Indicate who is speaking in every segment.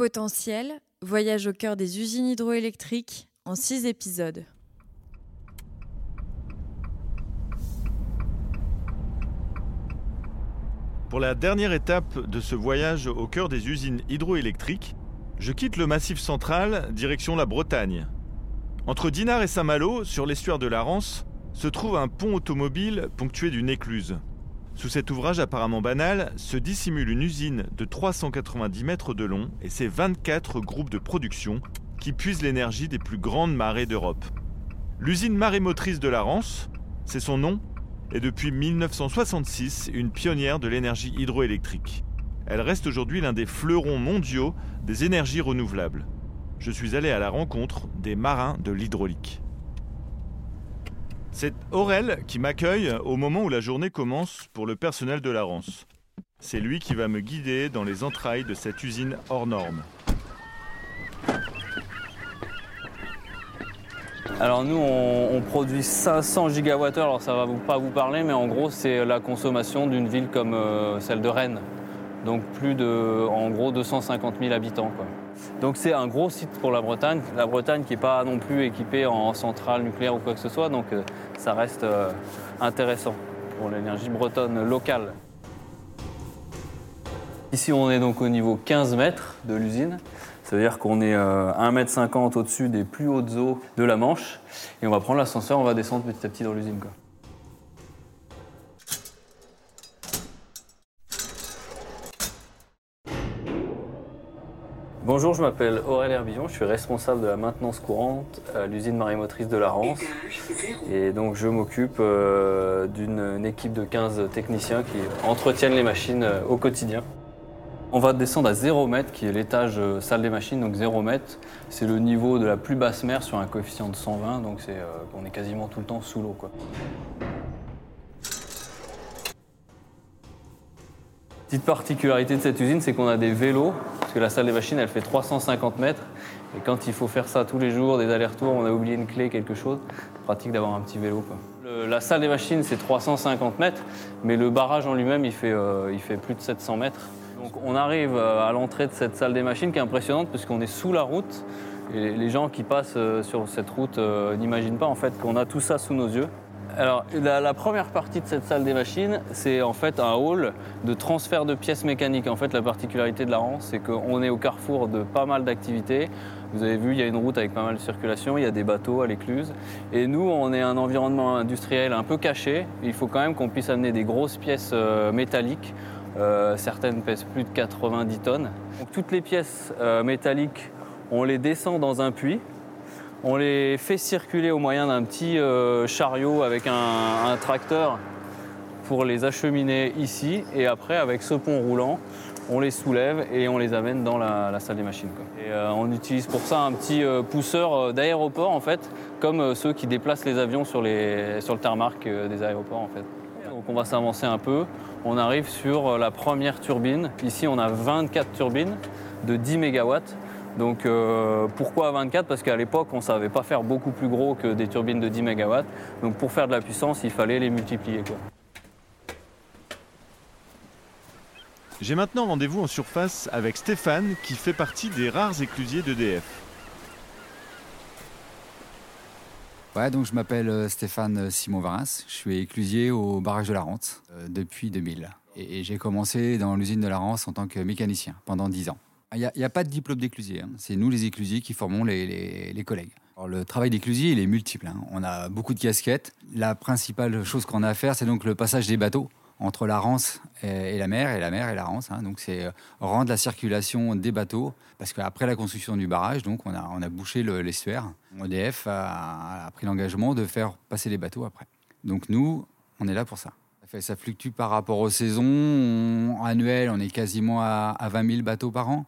Speaker 1: Potentiel, voyage au cœur des usines hydroélectriques en six épisodes.
Speaker 2: Pour la dernière étape de ce voyage au cœur des usines hydroélectriques, je quitte le Massif central, direction la Bretagne. Entre Dinard et Saint-Malo, sur l'estuaire de la Rance, se trouve un pont automobile ponctué d'une écluse. Sous cet ouvrage apparemment banal se dissimule une usine de 390 mètres de long et ses 24 groupes de production qui puisent l'énergie des plus grandes marées d'Europe. L'usine marémotrice de la Rance, c'est son nom, est depuis 1966 une pionnière de l'énergie hydroélectrique. Elle reste aujourd'hui l'un des fleurons mondiaux des énergies renouvelables. Je suis allé à la rencontre des marins de l'hydraulique. C'est Aurel qui m'accueille au moment où la journée commence pour le personnel de la Rance. C'est lui qui va me guider dans les entrailles de cette usine hors norme.
Speaker 3: Alors nous, on, produit 500 gigawattheures, alors ça va pas vous parler, mais en gros, c'est la consommation d'une ville comme euh, celle de Rennes. Donc plus de, en gros, 250 000 habitants. Quoi. Donc c'est un gros site pour la Bretagne. La Bretagne qui n'est pas non plus équipée en centrale nucléaire ou quoi que ce soit, donc euh, ça reste euh, intéressant pour l'énergie bretonne locale. Ici on est donc au niveau 15 mètres de l'usine. Ça veut dire qu'on est 1,50 euh, m au-dessus des plus hautes eaux de la Manche. Et on va prendre l'ascenseur, on va descendre petit à petit dans l'usine. Bonjour, je m'appelle Aurélien Herbillon, je suis responsable de la maintenance courante à l'usine marémotrice de la Rance. Et donc je m'occupe euh, d'une équipe de 15 techniciens qui entretiennent les machines euh, au quotidien. On va descendre à 0 mètre, qui est l'étage euh, salle des machines, donc 0 mètre. C'est le niveau de la plus basse mer sur un coefficient de 120, donc c'est, on est quasiment tout le temps sous l'eau. Petite particularité de cette usine, c'est qu'on a des vélos, parce que la salle des machines, elle fait 350 mètres. Et quand il faut faire ça tous les jours, des allers-retours, on a oublié une clé, quelque chose, c'est pratique d'avoir un petit vélo. la salle des machines, c'est 350 mètres, mais le barrage en lui-même, il, fait, euh, plus de 700 mètres. Donc on arrive euh, à l'entrée de cette salle des machines qui est impressionnante, parce qu'on est sous la route. Et les gens qui passent euh, sur cette route n'imaginent pas en fait qu'on a tout ça sous nos yeux. Alors, la, première partie de cette salle des machines, c'est en fait un hall de transfert de pièces mécaniques. En fait, la particularité de la Rance, c'est qu'on est au carrefour de pas mal d'activités. Vous avez vu, il y a une route avec pas mal de circulation, il y a des bateaux à l'écluse. Et nous, on est un environnement industriel un peu caché. Il faut quand même qu'on puisse amener des grosses pièces euh, métalliques. Euh, certaines pèsent plus de 90 tonnes. Toutes les pièces euh, métalliques, on les descend dans un puits on les fait circuler au moyen d'un petit euh, chariot avec un, tracteur pour les acheminer ici. Et après, avec ce pont roulant, on les soulève et on les amène dans la, salle des machines. Et euh, on utilise pour ça un petit euh, pousseur d'aéroport, en fait, comme ceux qui déplacent les avions sur, le tarmac des aéroports. Donc on va s'avancer un peu. On arrive sur la première turbine. Ici, on a 24 turbines de 10 MW. Donc euh, pourquoi 24 Parce qu'à l'époque, on ne savait pas faire beaucoup plus gros que des turbines de 10 MW. Donc pour faire de la puissance, il fallait les multiplier.
Speaker 2: J'ai maintenant rendez-vous en surface avec Stéphane qui fait partie des rares éclusiers d'EDF.
Speaker 4: Ouais, donc je m'appelle euh, Stéphane Simon Varins, je suis éclusier au barrage de la Rente euh, depuis 2000. Et, j'ai commencé dans l'usine de la Rance en tant que mécanicien pendant 10 ans. Il n'y a, pas de diplôme d'éclusier. Hein. C'est nous, les éclusiers, qui formons les, collègues. le travail d'éclusier, il est multiple. Hein. On a beaucoup de casquettes. La principale chose qu'on a à faire, c'est donc le passage des bateaux entre la Rance et, la mer, et la mer et la Rance. Hein. Donc, c'est euh, rendre la circulation des bateaux, parce qu'après la construction du barrage, donc on a, on bouché l'estuaire. EDF a, pris l'engagement de faire passer les bateaux après. Donc, nous, on est là pour ça. Ça fluctue par rapport aux saisons. annuelles, on est quasiment à 20 000 bateaux par an.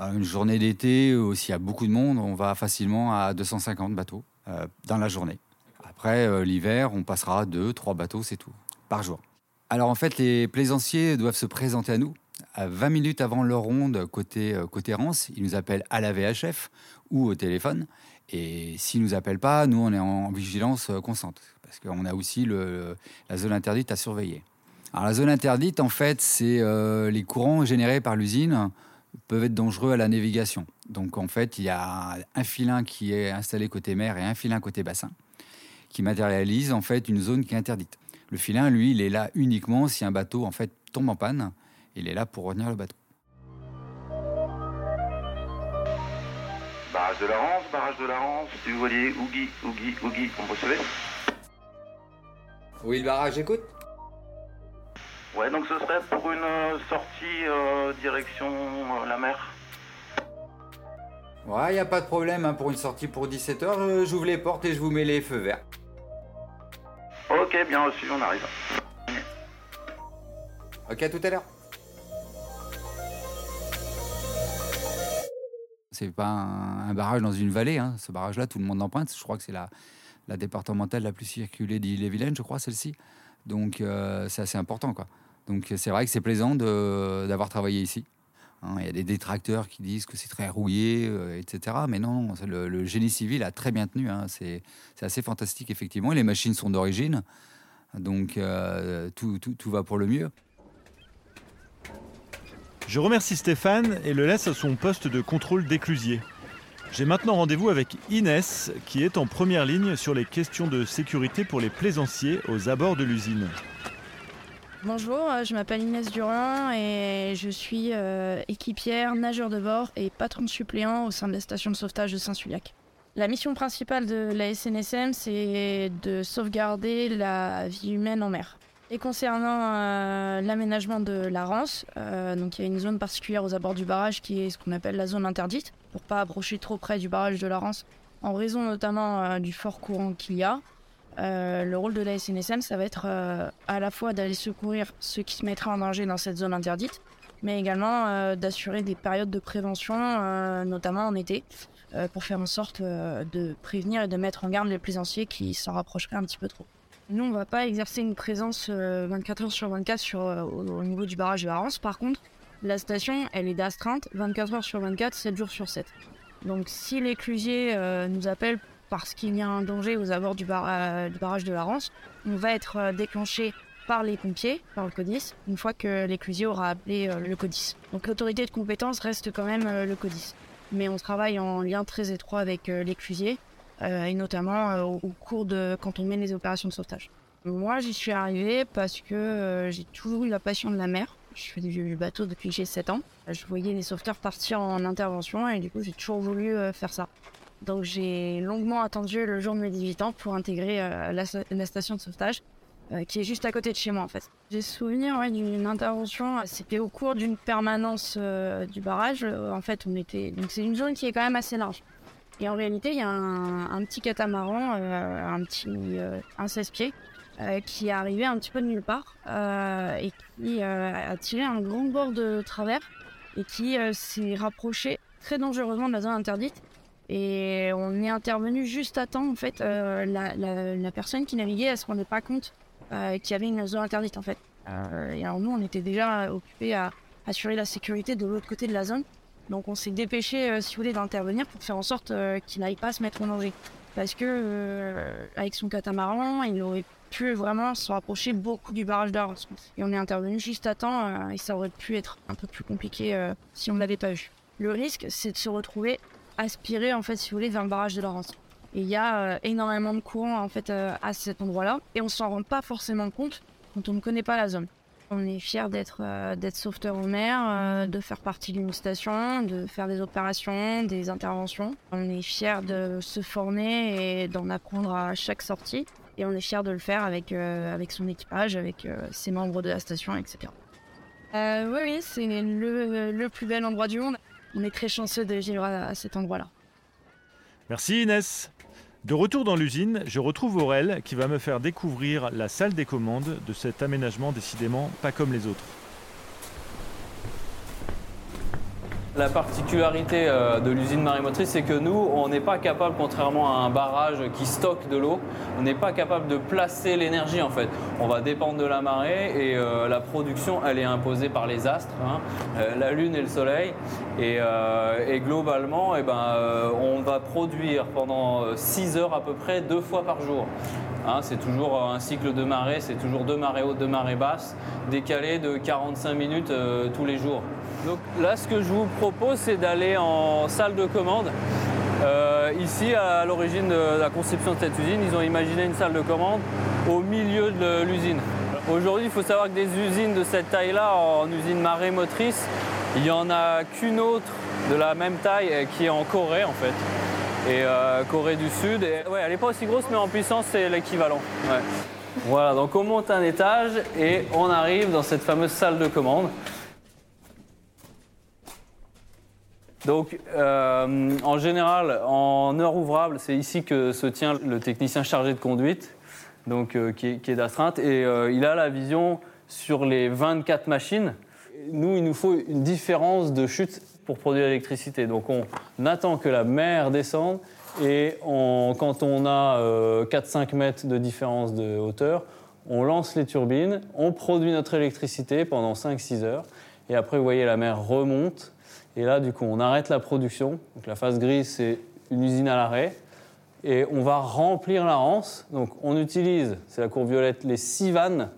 Speaker 4: Euh, une journée d'été, s'il y a beaucoup de monde, on va facilement à 250 bateaux euh, dans la journée. Après, euh, l'hiver, on passera 2, 3 bateaux, c'est tout, par jour. Alors en fait, les plaisanciers doivent se présenter à nous à 20 minutes avant leur ronde côté, côté Rance. Ils nous appellent à la VHF ou au téléphone. Et s'ils ne nous appellent pas, nous, on est en vigilance constante. Parce qu'on a aussi la zone interdite à surveiller. Alors la zone interdite, en fait, c'est les courants générés par l'usine peuvent être dangereux à la navigation. Donc en fait, il y a un filin qui est installé côté mer et un filin côté bassin qui matérialise en fait une zone qui est interdite. Le filin, lui, il est là uniquement si un bateau en fait tombe en panne. Il est là pour retenir le bateau.
Speaker 5: Barrage de la Rance, barrage de la Rance, du voilier, Ougi, Ougi, vous me recevez
Speaker 4: Oui, le barrage, écoute.
Speaker 5: Ouais, donc ce serait pour une euh, sortie euh, direction euh, la mer.
Speaker 4: Ouais, y a pas de problème hein, pour une sortie pour 17h. J'ouvre les portes et je vous mets les feux verts.
Speaker 5: Ok, bien reçu, on arrive.
Speaker 4: Ok, à tout à l'heure. C'est pas un, un barrage dans une vallée. hein. Ce barrage-là, tout le monde emprunte. Je crois que c'est la, la départementale la plus circulée d'Ille-et-Vilaine, je crois, celle-ci. Donc, euh, c'est assez important, quoi. Donc, c'est vrai que c'est plaisant d'avoir travaillé ici. Hein, Il y a des détracteurs qui disent que c'est très rouillé, euh, etc. Mais non, le, génie civil a très bien tenu. hein. C'est assez fantastique, effectivement. Et les machines sont d'origine. Donc, euh, tout, tout- tout va pour le mieux.
Speaker 2: Je remercie Stéphane et le laisse à son poste de contrôle d'éclusier. J'ai maintenant rendez-vous avec Inès, qui est en première ligne sur les questions de sécurité pour les plaisanciers aux abords de l'usine.
Speaker 6: Bonjour, euh, je m'appelle Inès Durand et je suis euh, équipière, nageur de bord et patron suppléant au sein de la station de sauvetage de Saint-Suliac. La mission principale de la SNSM, c'est de sauvegarder la vie humaine en mer. Et concernant euh, l'aménagement de la Rance, donc il y a une zone particulière aux abords du barrage qui est ce qu'on appelle la zone interdite, pour pas approcher trop près du barrage de la Rance, en raison notamment du fort courant qu'il y a. Euh, le rôle de la SNSM, ça va être euh, à la fois d'aller secourir ceux qui se mettraient en danger dans cette zone interdite, mais également euh, d'assurer des périodes de prévention, notamment en été, pour faire en sorte de prévenir et de mettre en garde les plaisanciers qui s'en rapprocheraient un petit peu trop. Nous, on va pas exercer une présence euh, 24 heures sur 24 sur, au, au niveau du barrage de la Rance. Par contre, la station, elle est d'astreinte 24 heures sur 24, 7 jours sur 7. Donc si l'éclusier euh, nous appelle parce qu'il y a un danger aux abords du, euh, barrage de la Rance, on va être euh, déclenché par les pompiers, par le CODIS, une fois que l'éclusier aura appelé euh, le CODIS. Donc l'autorité de compétence reste quand même le CODIS. Mais on travaille en lien très étroit avec l'éclusier, et notamment au, cours de quand on mène les opérations de sauvetage. Moi, j'y suis arrivée parce que j'ai toujours eu la passion de la mer. Je fais du bateau depuis que j'ai 7 ans. Je voyais les sauveteurs partir en intervention et du coup, j'ai toujours voulu faire ça. Donc j'ai longuement attendu le jour de mes 18 ans pour intégrer euh, la, station de sauvetage euh, qui est juste à côté de chez moi en fait. J'ai souvenir d'une intervention, c'était au cours d'une permanence euh, du barrage. En fait, on était donc c'est une zone qui est quand même assez large. Et en réalité, il y a un, un petit catamaran, un petit un 16 pieds qui est arrivé un petit peu de nulle part et qui a tiré un grand bord de travers et qui s'est rapproché très dangereusement de la zone interdite. Et on est intervenu juste à temps, en fait. Euh, la, la- la personne qui naviguait, elle se rendait pas compte euh, qu'il y avait une zone interdite, en fait. Euh, et alors nous, on était déjà occupés à assurer la sécurité de l'autre côté de la zone. Donc on s'est dépêché, si vous voulez, d'intervenir pour faire en sorte qu'il n'aille pas se mettre en danger. Parce que avec son catamaran, il aurait pu vraiment se rapprocher beaucoup du barrage d'Arles. Et on est intervenu juste à temps et ça aurait pu être un peu plus compliqué si on ne l'avait pas vu. Le risque, c'est de se retrouver aspiré, en fait, si vous voulez, vers le barrage de Laurence. Et il y a euh, énormément de courant, en fait, euh, à cet endroit-là. Et on s'en rend pas forcément compte quand on ne connaît pas la zone. On est fiers d'être euh, d'être sauveteur en mer, euh, de faire partie d'une station, de faire des opérations, des interventions. On est fiers de se former et d'en apprendre à chaque sortie. Et on est fiers de le faire avec, avec son équipage, avec ses membres de la station, etc. Oui, oui, c'est le, le plus bel endroit du monde. On est très chanceux de vivre à, à cet endroit-là.
Speaker 2: Merci Inès. De retour dans l'usine, je retrouve Aurel qui va me faire découvrir la salle des commandes de cet aménagement décidément pas comme les autres.
Speaker 3: La particularité euh, de l'usine marémotrice, c'est que nous, on n'est pas capable, contrairement à un barrage qui stocke de l'eau, on n'est pas capable de placer l'énergie en fait. On va dépendre de la marée et euh, la production, elle est imposée par les astres, hein, euh, la lune et le soleil. Et, globalement, eh ben, on va produire pendant 6 heures à peu près deux fois par jour. Hein, c'est toujours un cycle de marée, c'est toujours deux marées hautes, deux marées basses, décalé de 45 minutes tous les jours. Donc là, ce que je vous propose, c'est d'aller en salle de commande. Euh, ici, à l'origine de la conception de cette usine, ils ont imaginé une salle de commande au milieu de l'usine. Aujourd'hui, il faut savoir que des usines de cette taille-là, en usine marée motrice, il n'y en a qu'une autre de la même taille euh, qui est en Corée en fait. Et euh, Corée du Sud, ouais, elle n'est pas aussi grosse, mais en puissance, c'est l'équivalent. Ouais. Voilà, donc on monte un étage et on arrive dans cette fameuse salle de commande. Donc, euh, en général, en heure ouvrable, c'est ici que se tient le technicien chargé de conduite, donc, euh, qui est, d'astreinte, et euh, il a la vision sur les 24 machines. Nous, il nous faut une différence de chute pour produire l'électricité. Donc, on attend que la mer descende, et quand on a 4-5 mètres de différence de hauteur, on lance les turbines, on produit notre électricité pendant 5-6 heures, et après, vous voyez, la mer remonte. Et là, du coup, on arrête la production. Donc la phase grise, c'est une usine à l'arrêt. Et on va remplir la rance. Donc on utilise, c'est la courbe violette, les six vannes.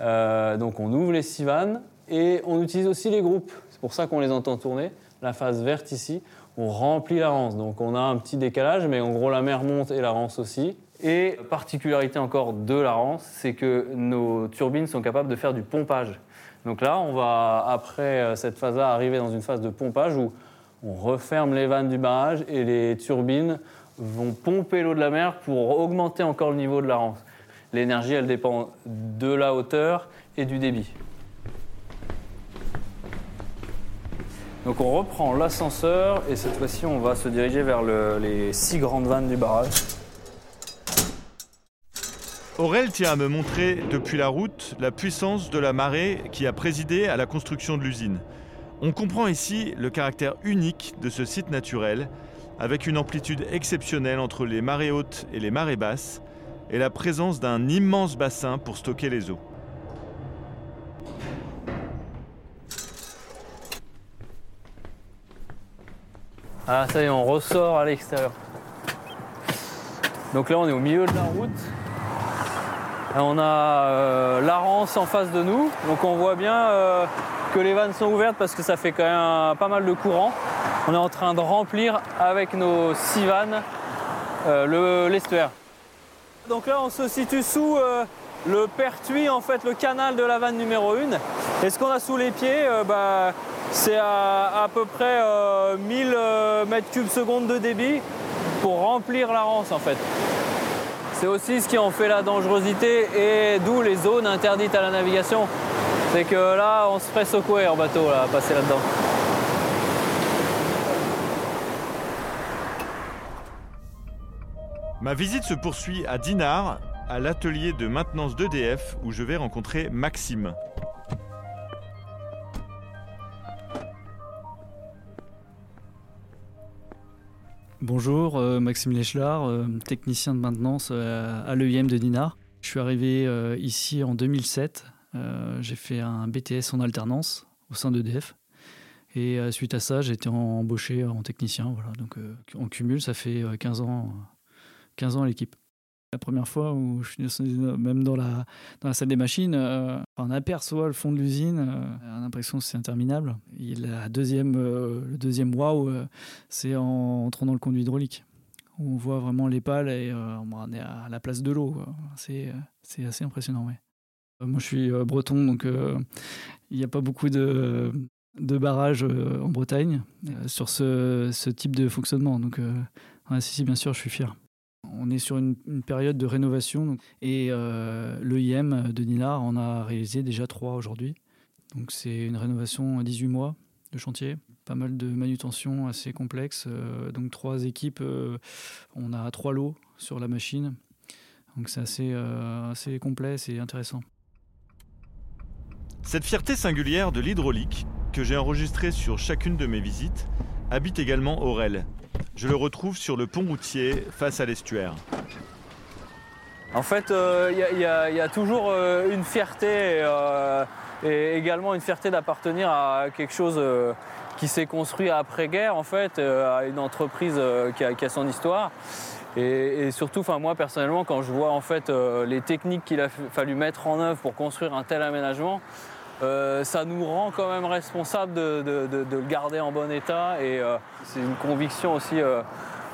Speaker 3: Euh, donc on ouvre les six vannes et on utilise aussi les groupes. C'est pour ça qu'on les entend tourner. La phase verte ici, on remplit la rance. Donc on a un petit décalage, mais en gros la mer monte et la rance aussi. Et particularité encore de la rance, c'est que nos turbines sont capables de faire du pompage. Donc là, on va, après euh, cette phase-là, arriver dans une phase de pompage où on referme les vannes du barrage et les turbines vont pomper l'eau de la mer pour augmenter encore le niveau de la rance. L'énergie, elle dépend de la hauteur et du débit. Donc on reprend l'ascenseur et cette fois-ci, on va se diriger vers le- les six grandes vannes du barrage.
Speaker 2: Aurel tient à me montrer depuis la route la puissance de la marée qui a présidé à la construction de l'usine. On comprend ici le caractère unique de ce site naturel, avec une amplitude exceptionnelle entre les marées hautes et les marées basses, et la présence d'un immense bassin pour stocker les eaux.
Speaker 3: Ah, ça y est, on ressort à l'extérieur. Donc là, on est au milieu de la route. On a euh, la Rance en face de nous. Donc on voit bien euh, que les vannes sont ouvertes parce que ça fait quand même un- pas mal de courant. On est en train de remplir avec nos six vannes euh, le- l'estuaire. Donc là, on se situe sous euh, le pertuis, en fait, le canal de la vanne numéro 1. Et ce qu'on a sous les pieds, euh, bah, c'est à, à peu près euh, 1000 euh, mètres cubes secondes de débit pour remplir la rance, en fait. C'est aussi ce qui en fait la dangerosité et d'où les zones interdites à la navigation. C'est que là, on se ferait secouer en bateau, à passer là-dedans.
Speaker 2: Ma visite se poursuit à Dinard, à l'atelier de maintenance d'EDF, où je vais rencontrer Maxime.
Speaker 7: Bonjour, euh, Maxime Léchelard, euh, technicien de maintenance euh, à l'EIM de Dinard. Je suis arrivé ici en 2007. Euh, j'ai fait un BTS en alternance au sein d'EDF. Et suite à ça, j'ai été embauché en technicien. Voilà. Donc, euh, en cumul, ça fait euh, 15 ans, 15 ans à l'équipe. La première fois où je suis même dans la, salle des machines, euh, on aperçoit le fond de l'usine, euh, on a l'impression que c'est interminable. Et la deuxième, euh, le deuxième waouh, c'est en entrant dans le conduit hydraulique. On voit vraiment les pales et on est à la place de l'eau. C'est, assez impressionnant. Ouais. Moi, je suis breton, donc il n'y a pas beaucoup de, barrages en Bretagne sur ce, type de fonctionnement. Donc, ouais, si, si, bien sûr, je suis fier. On est sur une, période de rénovation et euh, de Dinard en a réalisé déjà trois aujourd'hui. C'est une rénovation à 18 mois de chantier, pas mal de manutention assez complexe. euh, donc trois équipes, euh, on a trois lots sur la machine. C'est assez, euh, assez complet, c'est intéressant.
Speaker 2: Cette fierté singulière de l'hydraulique, que j'ai enregistrée sur chacune de mes visites, habite également Aurel. Je le retrouve sur le pont routier face à l'estuaire.
Speaker 3: En fait, euh, il y, a- il y a- toujours euh, une fierté euh, et également une fierté d'appartenir à quelque chose euh, qui s'est construit après-guerre, en fait, euh, à une entreprise euh, qui, a, son histoire. Et, surtout, moi personnellement, quand je vois en fait euh, les techniques qu'il a fallu mettre en œuvre pour construire un tel aménagement, Euh, ça nous rend quand même responsable de, le garder en bon état et euh, c'est une conviction aussi. euh,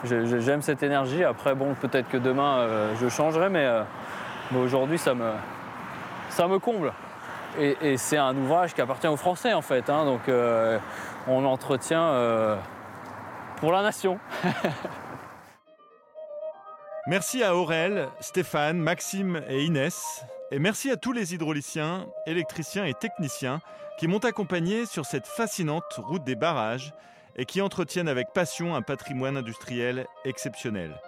Speaker 3: J'aime cette énergie. Après, bon, peut-être que demain je changerai, mais, aujourd'hui ça me, ça me comble. Et, c'est un ouvrage qui appartient aux Français en fait, hein, donc on l'entretient pour la nation.
Speaker 2: Merci à Aurel, Stéphane, Maxime et Inès. Et merci à tous les hydrauliciens, électriciens et techniciens qui m'ont accompagné sur cette fascinante route des barrages et qui entretiennent avec passion un patrimoine industriel exceptionnel.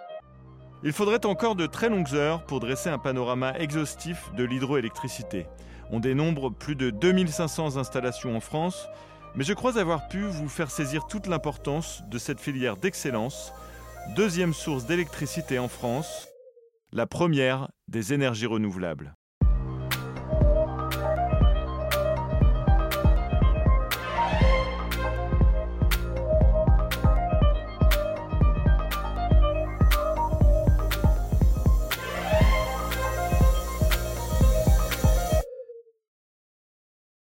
Speaker 2: Il faudrait encore de très longues heures pour dresser un panorama exhaustif de l'hydroélectricité. On dénombre plus de 2500 installations en France, mais je crois avoir pu vous faire saisir toute l'importance de cette filière d'excellence deuxième source d'électricité en France, la première des énergies renouvelables.